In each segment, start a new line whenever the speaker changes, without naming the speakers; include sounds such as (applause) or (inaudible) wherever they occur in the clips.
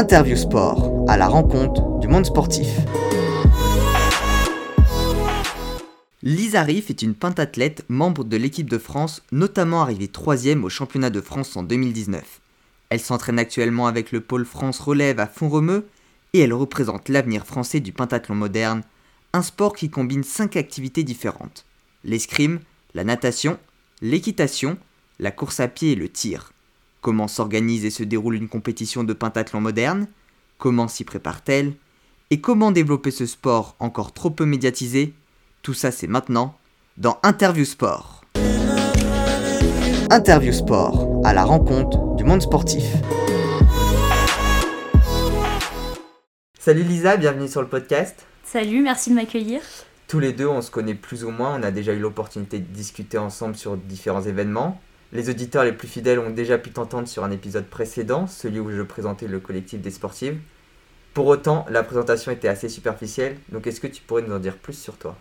Interview Sport, à la rencontre du monde sportif. Lisa Riff est une pentathlète, membre de l'équipe de France, notamment arrivée troisième au championnat de France en 2019. Elle s'entraîne actuellement avec le pôle France Relève à Font-Romeu et elle représente l'avenir français du pentathlon moderne, un sport qui combine cinq activités différentes l'escrime, la natation, l'équitation, la course à pied et le tir. Comment s'organise et se déroule une compétition de pentathlon moderne? Comment s'y prépare-t-elle? Et comment développer ce sport encore trop peu médiatisé? Tout ça c'est maintenant dans Interview Sport. Interview Sport, à la rencontre du monde sportif. Salut Lisa, bienvenue sur le podcast.
Salut, merci de m'accueillir.
Tous les deux, on se connaît plus ou moins, on a déjà eu l'opportunité de discuter ensemble sur différents événements. Les auditeurs les plus fidèles ont déjà pu t'entendre sur un épisode précédent, celui où je présentais le collectif des sportives. Pour autant, la présentation était assez superficielle, donc est-ce que tu pourrais nous en dire plus sur toi?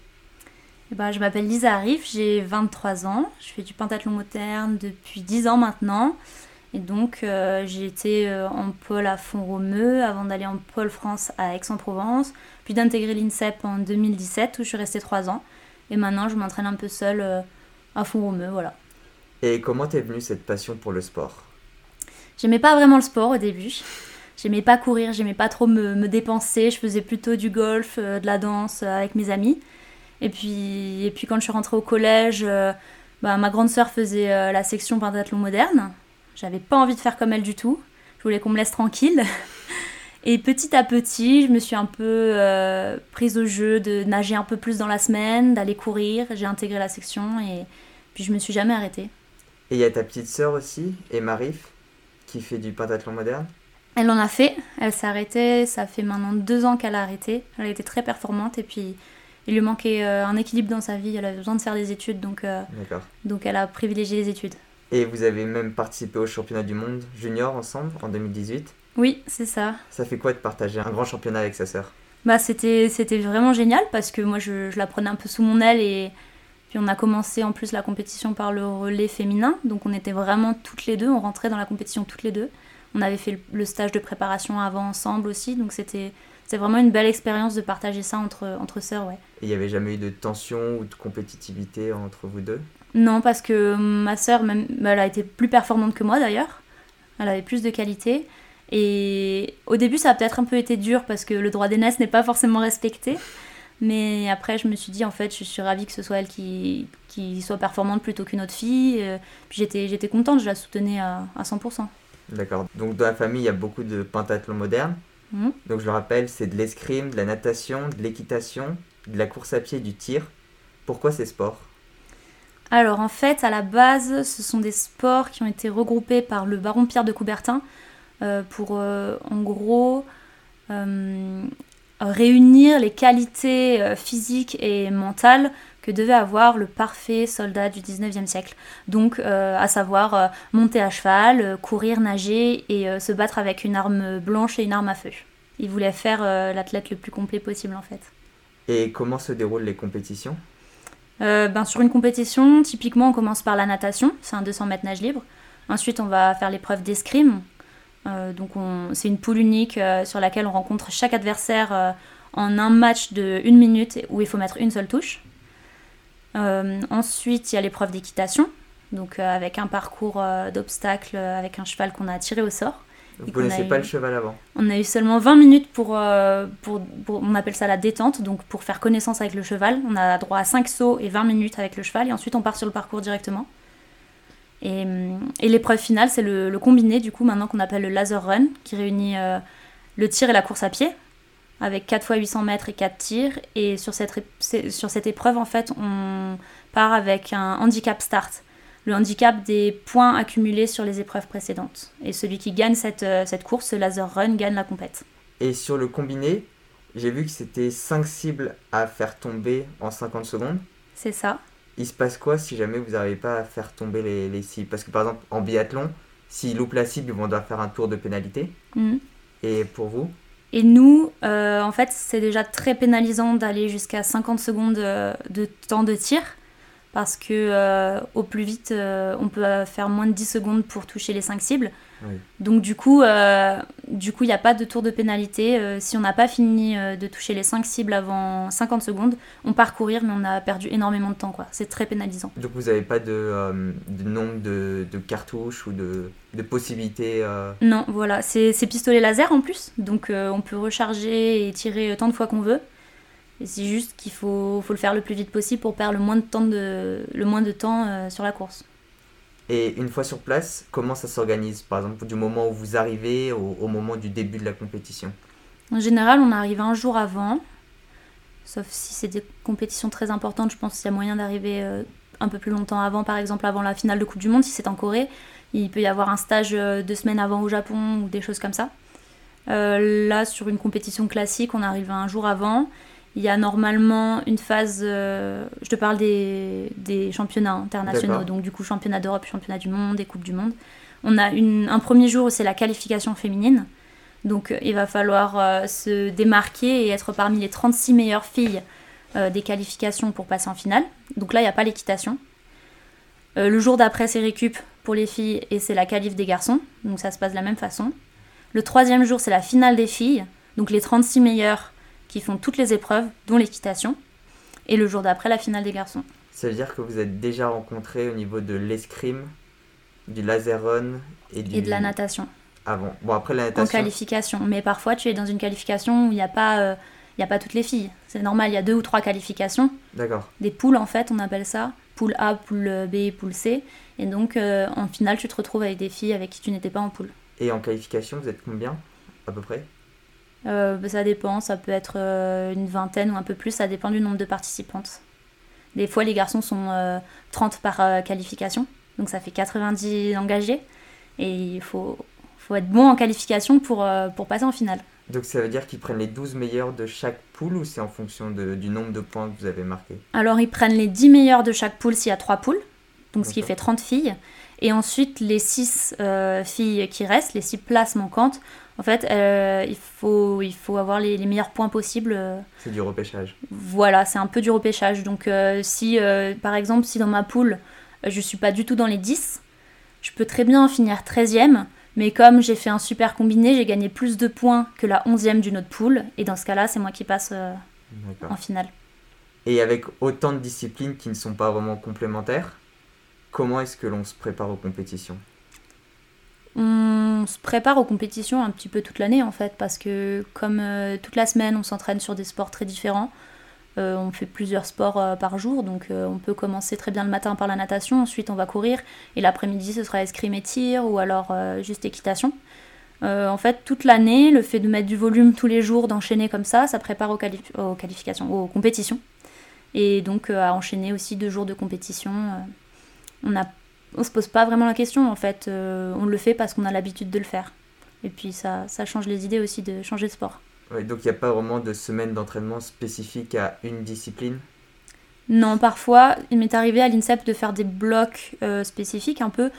Eh ben, Je m'appelle Lisa Arif, j'ai 23 ans, je fais du pentathlon moderne depuis 10 ans maintenant. Et donc euh, j'ai été euh, en pôle à Font-Romeu avant d'aller en pôle France à Aix-en-Provence, puis d'intégrer l'INSEP en 2017 où je suis restée 3 ans. Et maintenant je m'entraîne un peu seule euh, à Font-Romeu, voilà.
Et comment t'es venue cette passion pour le sport?
J'aimais pas vraiment le sport au début. J'aimais pas courir, j'aimais pas trop me, dépenser. Je faisais plutôt du golf, euh, de la danse euh, avec mes amis. Et puis, et puis quand je suis rentrée au collège, euh, bah, ma grande sœur faisait la section pentathlon moderne. J'avais pas envie de faire comme elle du tout. Je voulais qu'on me laisse tranquille. (laughs) Et petit à petit, je me suis un peu prise au jeu de nager un peu plus dans la semaine, d'aller courir. J'ai intégré la section et puis je me suis jamais arrêtée.
Et il y a ta petite sœur aussi, Emma Riff, qui fait du pentathlon moderne.
Elle en a fait, elle s'est arrêtée, ça fait maintenant deux ans qu'elle a arrêté. Elle a été très performante et puis il lui manquait euh, un équilibre dans sa vie, elle avait besoin de faire des études, donc, euh, donc elle a privilégié les études.
Et vous avez même participé au championnat du monde junior ensemble en 2018
Oui, c'est ça.
Ça fait quoi de partager un grand championnat avec sa sœur?
Bah, c'était, vraiment génial parce que moi je, je la prenais un peu sous mon aile et puis on a commencé en plus la compétition par le relais féminin, donc on était vraiment toutes les deux, on rentrait dans la compétition toutes les deux. On avait fait le stage de préparation avant ensemble aussi, donc c'était vraiment une belle expérience de partager ça entre, entre sœurs. Ouais.
Et il n'y avait jamais eu de tension ou de compétitivité entre vous deux?
Non, parce que ma sœur, même, elle a été plus performante que moi d'ailleurs. Elle avait plus de qualité. Et au début, ça a peut-être un peu été dur parce que le droit d'aînesse n'est pas forcément respecté. Mais après, je me suis dit, en fait, je suis ravie que ce soit elle qui, qui soit performante plutôt qu'une autre fille. Euh, puis j'étais, contente, je la soutenais à, à 100%.
D'accord. Donc dans la famille, il y a beaucoup de pentathlon moderne. Mhm. Donc je le rappelle, c'est de l'escrime, de la natation, de l'équitation, de la course à pied, du tir. Pourquoi ces sports?
Alors en fait, à la base, ce sont des sports qui ont été regroupés par le baron Pierre de Coubertin euh, pour, euh, en gros, réunir les qualités euh, physiques et mentales que devait avoir le parfait soldat du 19e siècle. Donc, euh, à savoir euh, monter à cheval, courir, nager et se battre avec une arme blanche et une arme à feu. Il voulait faire l'athlète le plus complet possible en fait.
Et comment se déroulent les compétitions?
Ben, Sur une compétition, typiquement, on commence par la natation, c'est un 200 mètres nage libre. Ensuite, on va faire l'épreuve d'escrime, donc c'est une poule unique euh, sur laquelle on rencontre chaque adversaire euh, en un match de une minute où il faut mettre une seule touche. ensuite, il y a l'épreuve d'équitation, donc avec un parcours d'obstacles avec un cheval qu'on a tiré au sort.
Vous ne connaissez pas le cheval avant?
On a eu seulement 20 minutes pour, pour, On appelle ça la détente, donc pour faire connaissance avec le cheval. On a droit à 5 sauts et 20 minutes avec le cheval, et ensuite on part sur le parcours directement. Et, l'épreuve finale, c'est le, combiné, du coup, maintenant qu'on appelle le laser run, qui réunit euh, le tir et la course à pied, avec 4 fois 800 mètres et 4 tirs. Et sur cette, sur cette épreuve, en fait, on part avec un handicap start. Le handicap des points accumulés sur les épreuves précédentes. Et celui qui gagne cette, euh, cette course, ce laser run, gagne la compète.
Et sur le combiné, j'ai vu que c'était 5 cibles à faire tomber en 50 secondes.
C'est ça
il se passe quoi si jamais vous n'arrivez pas à faire tomber les, cibles? Parce que par exemple, en biathlon, s'ils loupent la cible, ils vont devoir faire un tour de pénalité. Mhm. Et pour vous?
Et nous, euh, en fait, c'est déjà très pénalisant d'aller jusqu'à 50 secondes de temps de tir. Parce que euh, au plus vite, euh, on peut faire moins de 10 secondes pour toucher les 5 cibles. Donc du coup, du coup, il n'y a pas de tour de pénalité. Euh, si on n'a pas fini euh, de toucher les 5 cibles avant 50 secondes, on part courir, mais on a perdu énormément de temps. quoi. C'est très pénalisant.
Donc vous n'avez pas de, nombre de, cartouches ou de, possibilités
Non, voilà. C'est pistolet laser en plus. Donc on peut recharger et tirer tant de fois qu'on veut. C'est juste qu'il faut, faut, le faire le plus vite possible pour perdre le moins de temps, de, le moins de temps sur la course.
Et une fois sur place, comment ça s'organise Par exemple, du moment où vous arrivez au, moment du début de la compétition?
En général, on arrive un jour avant. Sauf si c'est des compétitions très importantes, je pense qu'il y a moyen d'arriver euh, un peu plus longtemps avant, par exemple avant la finale de Coupe du Monde, si c'est en Corée. Il peut y avoir un stage euh, deux semaines avant au Japon ou des choses comme ça. Euh, là, sur une compétition classique, on arrive un jour avant. Il y a normalement une phase, euh, je te parle des, des championnats internationaux, donc du coup championnat d'Europe, championnat du monde et Coupe du Monde. On a une, un premier jour où c'est la qualification féminine. Donc euh, il va falloir euh, se démarquer et être parmi les 36 meilleures filles des qualifications pour passer en finale. Donc là, il n'y a pas l'équitation. le jour d'après, c'est récup pour les filles et c'est la qualif des garçons. Donc ça se passe de la même façon. Le troisième jour, c'est la finale des filles. Donc les 36 meilleures qui font toutes les épreuves, dont l'équitation, et le jour d'après la finale des garçons.
Ça veut dire que vous êtes déjà rencontrés au niveau de l'escrime, du laser run et, du...
et de la natation.
Avant. Bon, après la natation.
En qualification. Mais parfois, tu es dans une qualification où il n'y a pas. Euh, il a pas toutes les filles. C'est normal, il y a deux ou trois qualifications.
D'accord.
Des poules, en fait, on appelle ça. Poule A, poule B, poule C. Et donc, euh, en finale, tu te retrouves avec des filles avec qui tu n'étais pas en poule.
Et en qualification, vous êtes combien, à peu près?
Euh, ça dépend, ça peut être euh, une vingtaine ou un peu plus, ça dépend du nombre de participantes. Des fois, les garçons sont 30 euh, par qualification, donc ça fait 90 engagés. Et il faut, faut être bon en qualification pour, pour passer en finale.
Donc ça veut dire qu'ils prennent les 12 meilleurs de chaque poule ou c'est en fonction de, du nombre de points que vous avez marqué
Alors ils prennent les 10 meilleurs de chaque poule s'il y a 3 poules, donc ce qui fait 30 filles. Et ensuite les 6 filles qui restent, les 6 places manquantes, en fait, euh, il, faut, il faut avoir les, meilleurs points possibles. Euh.
C'est du repêchage.
Voilà, c'est un peu du repêchage. Donc, euh, si, par exemple, si dans ma poule, je suis pas du tout dans les 10, je peux très bien finir 13e. Mais comme j'ai fait un super combiné, j'ai gagné plus de points que la 11e d'une autre poule. Et dans ce cas-là, c'est moi qui passe en finale.
Et avec autant de disciplines qui ne sont pas vraiment complémentaires, comment est-ce que l'on se prépare aux compétitions?
on se prépare aux compétitions un petit peu toute l'année en fait, parce que comme euh, toute la semaine on s'entraîne sur des sports très différents, euh, on fait plusieurs sports euh, par jour, donc on peut commencer très bien le matin par la natation, ensuite on va courir, et l'après-midi ce sera escrime et tir, ou alors juste équitation. en fait, toute l'année, le fait de mettre du volume tous les jours, d'enchaîner comme ça, ça prépare aux, qualifications, aux compétitions. Et donc à enchaîner aussi deux jours de compétition. on a on se pose pas vraiment la question en fait. Euh, on le fait parce qu'on a l'habitude de le faire. Et puis ça, ça change les idées aussi de changer de sport.
donc il n'y a pas vraiment de semaine d'entraînement spécifique à une discipline?
Non, parfois il m'est arrivé à l'INSEP de faire des blocs euh, spécifiques, un peu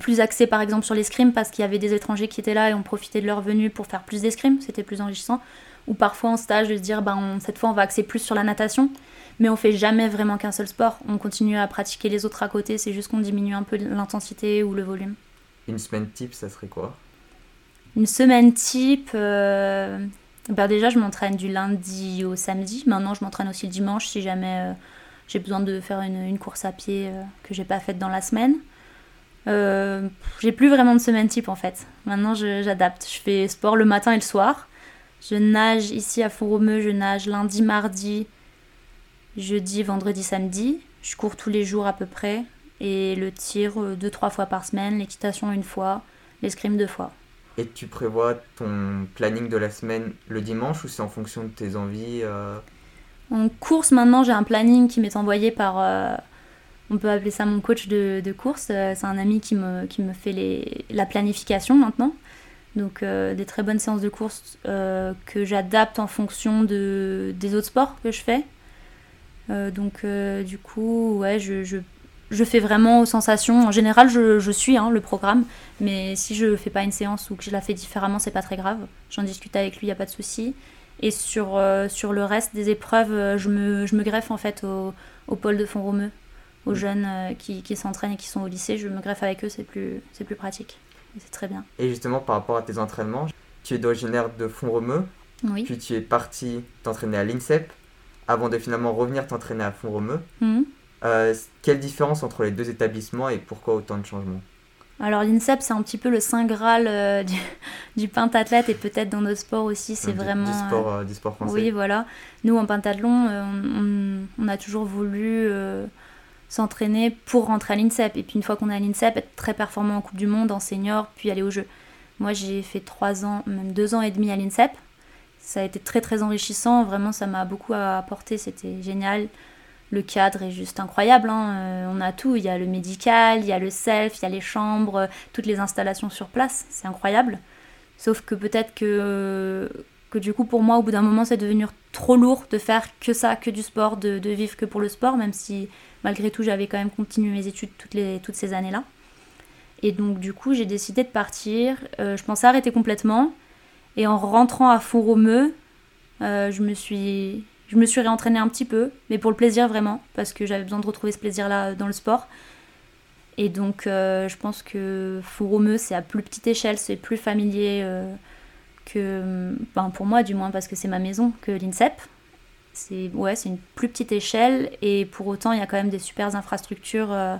plus axés par exemple sur l'escrime parce qu'il y avait des étrangers qui étaient là et on profitait de leur venue pour faire plus d'escrime, c'était plus enrichissant. Ou parfois en stage de se dire ben, cette fois on va axer plus sur la natation mais on fait jamais vraiment qu'un seul sport. On continue à pratiquer les autres à côté, c'est juste qu'on diminue un peu l'intensité ou le volume.
Une semaine type, ça serait quoi?
Une semaine type, euh, ben déjà je m'entraîne du lundi au samedi. Maintenant je m'entraîne aussi le dimanche si jamais euh, j'ai besoin de faire une, course à pied euh, que j'ai pas faite dans la semaine. j'ai plus vraiment de semaine type en fait. Maintenant j'adapte. Je fais sport le matin et le soir. Je nage ici à Font-Romeu, je nage lundi, mardi, jeudi, vendredi, samedi. Je cours tous les jours à peu près. Et le tir euh, deux, trois fois par semaine, l'équitation une fois, l'escrime deux fois.
Et tu prévois ton planning de la semaine le dimanche ou c'est en fonction de tes envies euh
En course, maintenant, j'ai un planning qui m'est envoyé par. Euh, on peut appeler ça mon coach de, course. c'est un ami qui me, qui me fait les, la planification maintenant. Donc, des très bonnes séances de course que j'adapte en fonction de, des autres sports que je fais. Euh, donc euh, du coup, ouais, je, je, je, fais vraiment aux sensations. En général, je, je suis hein, le programme, mais si je fais pas une séance ou que je la fais différemment, c'est pas très grave. J'en discute avec lui, il y a pas de souci. Et sur, euh, sur le reste des épreuves, je me, je me greffe en fait au, au pôle de Font-Romeu, aux jeunes qui, qui s'entraînent et qui sont au lycée. Je me greffe avec eux, c'est plus, c'est plus pratique. C'est très bien.
Et justement, par rapport à tes entraînements, tu es originaire de Font-Romeu,
Oui.
puis tu es parti t'entraîner à l'INSEP, avant de finalement revenir t'entraîner à Font-Romeu.
Mhm.
Euh, quelle différence entre les deux établissements et pourquoi autant de changements?
Alors l'INSEP, c'est un petit peu le saint graal euh, (laughs) du, du pentathlète et peut-être dans notre sport aussi, c'est vraiment...
Du
euh,
sport, euh, du sport français
Oui, voilà. Nous, en pentathlon, on, a toujours voulu s'entraîner pour rentrer à l'INSEP. Et puis, une fois qu'on est à l'INSEP, être très performant en Coupe du Monde, en senior, puis aller aux Jeux. Moi, j'ai fait trois ans, même deux ans et demi à l'INSEP. Ça a été très, très enrichissant. Vraiment, ça m'a beaucoup apporté. C'était génial. Le cadre est juste incroyable. hein. Euh, On a tout. Il y a le médical, il y a le self, il y a les chambres, toutes les installations sur place. C'est incroyable. Sauf que peut-être que, que du coup, pour moi, au bout d'un moment, c'est devenu trop lourd de faire que ça, que du sport, de, de vivre que pour le sport, même si malgré tout, j'avais quand même continué mes études toutes, les, toutes ces années-là. Et donc, du coup, j'ai décidé de partir. Euh, je pensais arrêter complètement. Et en rentrant à Font-Romeu, euh, je, me suis, je me suis réentraînée un petit peu, mais pour le plaisir vraiment, parce que j'avais besoin de retrouver ce plaisir-là dans le sport. Et donc, euh, je pense que Font-Romeu, c'est à plus petite échelle, c'est plus familier euh, que, ben, pour moi du moins, parce que c'est ma maison, que l'INSEP. C'est ouais, une plus petite échelle, et pour autant, il y a quand même des super infrastructures. euh,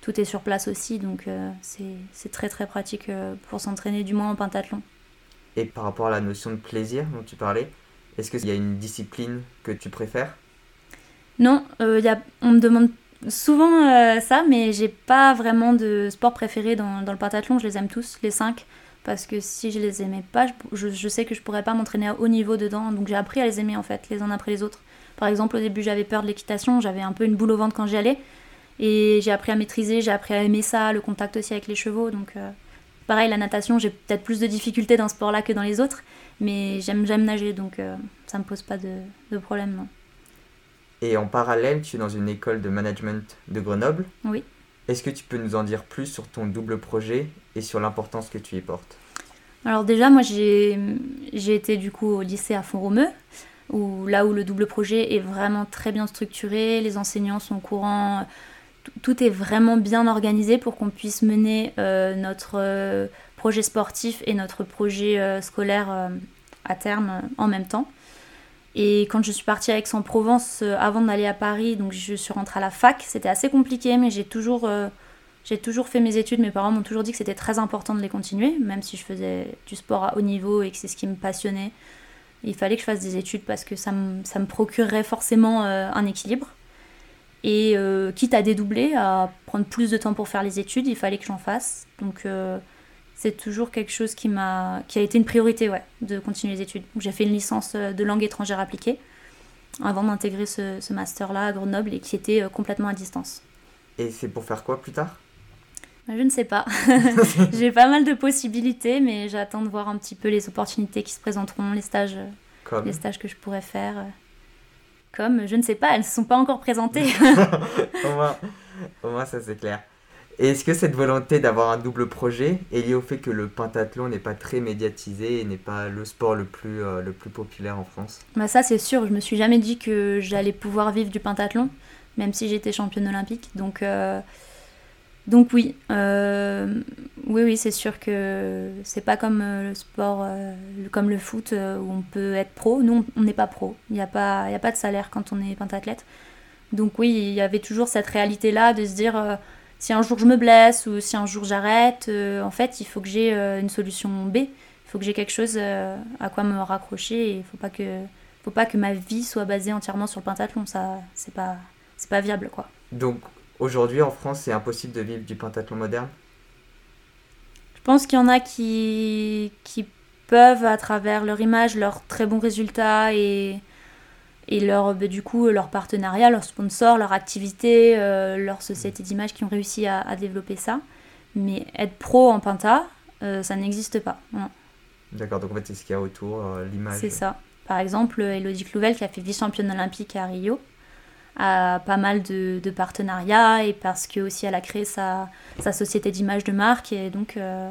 tout est sur place aussi, donc euh, c'est très très pratique euh, pour s'entraîner, du moins en pentathlon.
Et par rapport à la notion de plaisir dont tu parlais, est-ce qu'il y a une discipline que tu préfères?
Non, euh, on me demande souvent euh, ça, mais j'ai pas vraiment de sport préféré dans, le pentathlon. Je les aime tous, les cinq, parce que si je les aimais pas, je sais que je pourrais pas m'entraîner à haut niveau dedans. Donc j'ai appris à les aimer en fait, les uns après les autres. Par exemple, au début, j'avais peur de l'équitation, j'avais un peu une boule au ventre quand j'y allais. Et j'ai appris à maîtriser, j'ai appris à aimer ça, le contact aussi avec les chevaux. Donc, euh, pareil, la natation, j'ai peut-être plus de difficultés dans ce sport-là que dans les autres. Mais j'aime j'aime nager, donc euh, ça me pose pas de, de problème. non.
Et en parallèle, tu es dans une école de management de Grenoble.
Oui.
Est-ce que tu peux nous en dire plus sur ton double projet et sur l'importance que tu y portes?
Alors déjà, moi, j'ai j'ai été du coup au lycée à Font-Romeu, où, là où le double projet est vraiment très bien structuré, les enseignants sont au courant, tout- est vraiment bien organisé pour qu'on puisse mener euh, notre euh, projet sportif et notre projet euh, scolaire à terme en même temps. Et quand je suis partie à Aix-en-Provence avant d'aller à Paris, donc je suis rentrée à la fac, c'était assez compliqué, mais j'ai toujours, toujours fait mes études. Mes parents m'ont toujours dit que c'était très important de les continuer, même si je faisais du sport à haut niveau et que c'est ce qui me passionnait. Il fallait que je fasse des études parce que ça me, ça me procurerait forcément un équilibre. Et euh, quitte à dédoubler, à prendre plus de temps pour faire les études, il fallait que j'en fasse. Donc euh, c'est toujours quelque chose qui, m'a, qui a été une priorité, ouais, de continuer les études. J'ai fait une licence euh, de langue étrangère appliquée avant d'intégrer ce, ce master-là à Grenoble et qui était complètement à distance.
Et c'est pour faire quoi plus tard?
Je ne sais pas. (laughs) (laughs) J'ai pas mal de possibilités, mais j'attends de voir un petit peu les opportunités qui se présenteront, les stages,
Comme
les stages que je pourrais faire. Comme, je ne sais pas, elles ne se sont pas encore présentées. (laughs)
au, moins, au moins, ça c'est clair. Et est-ce que cette volonté d'avoir un double projet est liée au fait que le pentathlon n'est pas très médiatisé et n'est pas le sport le plus, euh, le plus populaire en France?
Bah ça c'est sûr, je me suis jamais dit que j'allais pouvoir vivre du pentathlon, même si j'étais championne olympique. Donc, euh, donc oui, euh, oui, oui, c'est sûr que c'est pas comme euh, le sport, euh, comme le foot où on peut être pro. Nous, on n'est pas pro. Il n'y a, pas- y a pas de salaire quand on est pentathlète. Donc oui, il y avait toujours cette réalité-là de se dire si un jour je me blesse ou si un jour j'arrête, en fait, il faut que j'ai une solution B. Il faut que j'ai quelque chose à quoi me raccrocher il faut pas que faut pas que ma vie soit basée entièrement sur le pentathlon. Ça, c'est pas c'est pas viable quoi.
Donc aujourd'hui en France, c'est impossible de vivre du pentathlon moderne
Je pense qu'il y en a qui, qui peuvent, à travers leur image, leurs très bons résultats et, et leur, bah, du coup, leur partenariat, leurs sponsors, leur activité, euh, leur société d'image qui ont réussi à, à développer ça. Mais être pro en penta, euh, ça n'existe pas.
D'accord, donc en fait c'est ce qu'il y a autour, euh, l'image.
c'est ça. Par exemple, Elodie Clouvel, qui a fait vice-championne olympique à Rio, pas mal de, de partenariats et parce que aussi elle a créé sa, sa société d'image de marque et donc euh,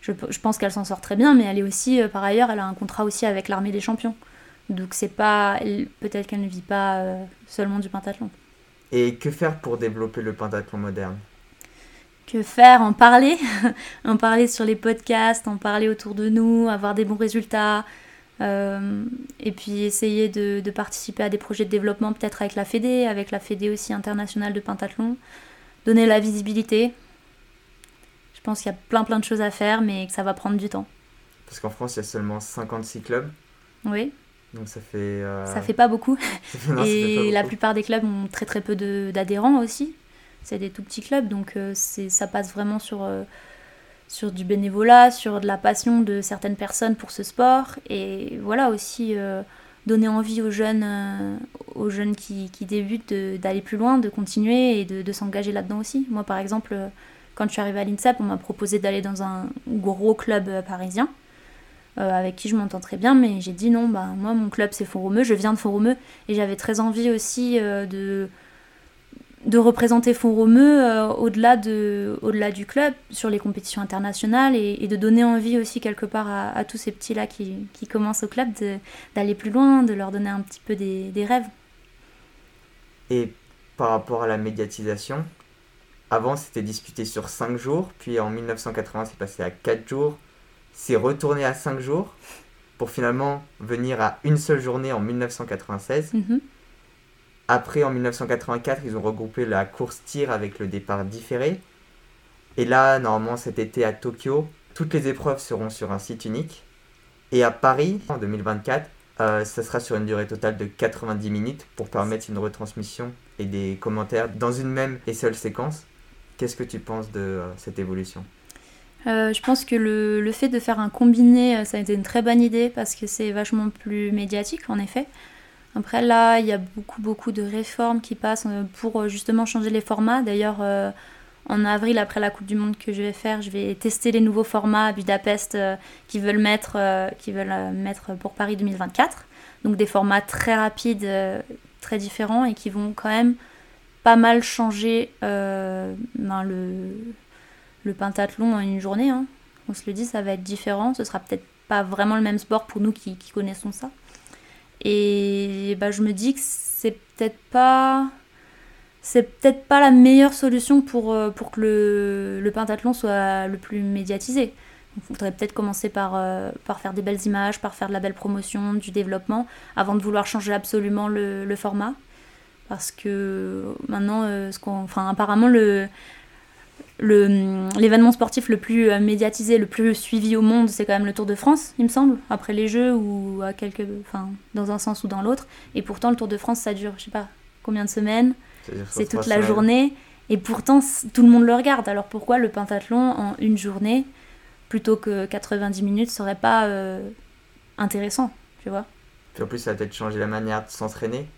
je, je pense qu'elle s'en sort très bien mais elle est aussi euh, par ailleurs elle a un contrat aussi avec l'armée des champions donc c'est pas peut-être qu'elle ne vit pas euh, seulement du pentathlon
Et que faire pour développer le pentathlon moderne?
Que faire? En parler? (laughs) en parler sur les podcasts, en parler autour de nous, avoir des bons résultats. Euh, et puis essayer de, de, participer à des projets de développement, peut-être avec la Fédé, avec la Fédé aussi internationale de pentathlon. Donner la visibilité. Je pense qu'il y a plein plein de choses à faire, mais que ça va prendre du temps.
Parce qu'en France, il y a seulement 56 clubs.
Oui.
Donc ça fait... Euh,
ça fait pas beaucoup. (laughs) et la plupart des clubs ont très très peu d'adhérents aussi. C'est des tout petits clubs, donc euh, ça passe vraiment sur, euh, sur du bénévolat, sur de la passion de certaines personnes pour ce sport. Et voilà aussi donner envie aux jeunes, aux jeunes qui, débutent d'aller plus loin, de continuer et de, s'engager là-dedans aussi. Moi par exemple, quand je suis arrivée à l'INSEP, on m'a proposé d'aller dans un gros club parisien. Euh, avec qui je m'entends très bien, mais j'ai dit non, bah moi mon club c'est Font-Romeu, je viens de Font-Romeu et j'avais très envie aussi euh, de, de représenter Font-Romeu euh, au-delà de, au -delà du club, sur les compétitions internationales et, de donner envie aussi quelque part à, tous ces petits-là qui, qui, commencent au club d'aller plus loin, de leur donner un petit peu des, des rêves.
Et par rapport à la médiatisation, avant c'était disputé sur 5 jours, puis en 1980 c'est passé à 4 jours, c'est retourné à 5 jours pour finalement venir à une seule journée en 1996. Mhm. Après, en 1984, ils ont regroupé la course tir avec le départ différé. Et là, normalement, cet été à Tokyo, toutes les épreuves seront sur un site unique. Et à Paris, en 2024, euh, ça sera sur une durée totale de 90 minutes pour permettre une retransmission et des commentaires dans une même et seule séquence. Qu'est-ce que tu penses de euh, cette évolution?
Euh, je pense que le, le, fait de faire un combiné, euh, ça a été une très bonne idée parce que c'est vachement plus médiatique en effet. Après là, il y a beaucoup beaucoup de réformes qui passent euh, pour justement changer les formats. D'ailleurs, en avril, après la Coupe du Monde que je vais faire, je vais tester les nouveaux formats à Budapest qui veulent mettre, qui veulent mettre pour Paris 2024. Donc des formats très rapides, très différents et qui vont quand même pas mal changer ben, le le pentathlon en une journée. Hein. On se le dit, ça va être différent. Ce sera peut-être pas vraiment le même sport pour nous qui, connaissons ça. Et bah, je me dis que c'est peut-être pas c'est peut-être pas la meilleure solution pour, euh, pour que le, le, pentathlon soit le plus médiatisé. Il faudrait peut-être commencer par, euh, par faire des belles images, par faire de la belle promotion, du développement, avant de vouloir changer absolument le, format. Parce que maintenant, euh, ce enfin, apparemment, le, l'événement sportif le plus euh, médiatisé, le plus suivi au monde, c'est quand même le Tour de France, il me semble, après les Jeux ou à quelques, enfin, dans un sens ou dans l'autre. Et pourtant, le Tour de France, ça dure, je sais pas, combien de semaines C'est toute la journée. Et pourtant, tout le monde le regarde. Alors pourquoi le pentathlon en une journée, plutôt que 90 minutes, serait pas euh, intéressant, tu vois?
Puis en plus, ça va peut-être changer la manière de s'entraîner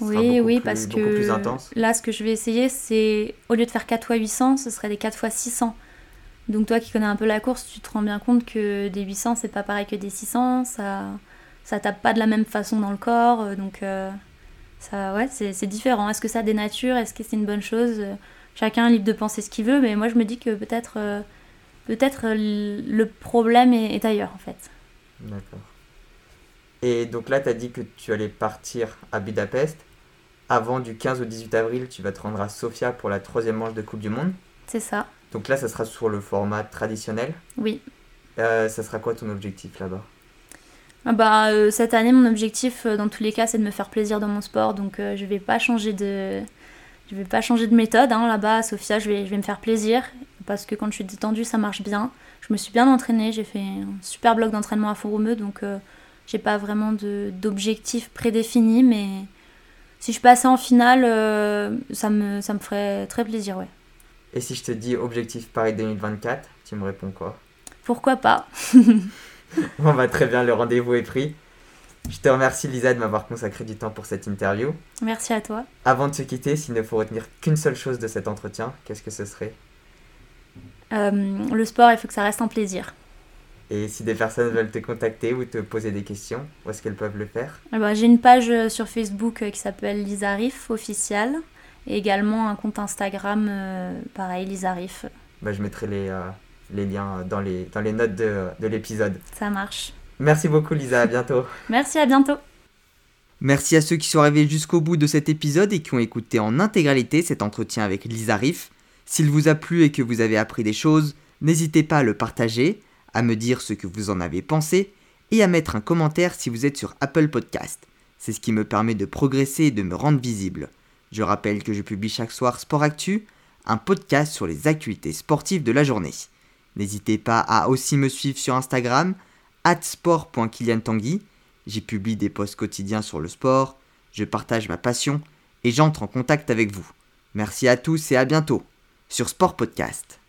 oui, oui, parce que là, ce que je vais essayer, c'est au lieu de faire 4 x 800, ce serait des 4 x 600. Donc toi qui connais un peu la course, tu te rends bien compte que des 800, c'est pas pareil que des 600, ça ça tape pas de la même façon dans le corps, euh, donc euh, ça, ouais, c'est différent. Est-ce que ça dénature? Est-ce que c'est une bonne chose? Chacun est libre de penser ce qu'il veut, mais moi je me dis que peut-être euh, peut-être le problème est ailleurs en fait.
D'accord. Et donc là, tu as dit que tu allais partir à Budapest. Avant du 15 au 18 avril, tu vas te rendre à Sofia pour la troisième manche de Coupe du Monde.
C'est ça.
Donc là, ça sera sur le format traditionnel.
Oui.
Euh, ça sera quoi ton objectif là-bas?
Ah bah, euh, Cette année, mon objectif, euh, dans tous les cas, c'est de me faire plaisir dans mon sport. Donc je vais pas changer de, je vais pas changer de méthode. Hein. Là-bas, à Sofia, je vais, je vais me faire plaisir. Parce que quand je suis détendue, ça marche bien. Je me suis bien entraînée. J'ai fait un super bloc d'entraînement à Font-Romeu. Donc j'ai pas vraiment d'objectif prédéfini, mais si je passais en finale, euh, ça, me, ça me ferait très plaisir, ouais.
Et si je te dis objectif Paris 2024, tu me réponds quoi?
Pourquoi pas? (laughs)
On va très bien, le rendez-vous est pris. Je te remercie Lisa de m'avoir consacré du temps pour cette interview.
Merci à toi.
Avant de se quitter, s'il ne faut retenir qu'une seule chose de cet entretien, qu'est-ce que ce serait?
Euh, Le sport, il faut que ça reste un plaisir.
Et si des personnes veulent te contacter ou te poser des questions, où est-ce qu'elles peuvent le faire
eh ben, J'ai une page euh, sur Facebook euh, qui s'appelle Lisarif officiel et également un compte Instagram, euh, pareil, Lisarif.
Bah, je mettrai les, les liens dans les, dans les notes de, de l'épisode.
Ça marche.
Merci beaucoup Lisa, à bientôt. (laughs)
Merci, à bientôt.
Merci à ceux qui sont arrivés jusqu'au bout de cet épisode et qui ont écouté en intégralité cet entretien avec Lisa Riff. S'il vous a plu et que vous avez appris des choses, n'hésitez pas à le partager, à me dire ce que vous en avez pensé et à mettre un commentaire si vous êtes sur Apple Podcast. C'est ce qui me permet de progresser et de me rendre visible. Je rappelle que je publie chaque soir Sport Actu, un podcast sur les actualités sportives de la journée. N'hésitez pas à aussi me suivre sur Instagram, sport.kiliantangui. J'y publie des posts quotidiens sur le sport, je partage ma passion et j'entre en contact avec vous. Merci à tous et à bientôt sur Sport Podcast.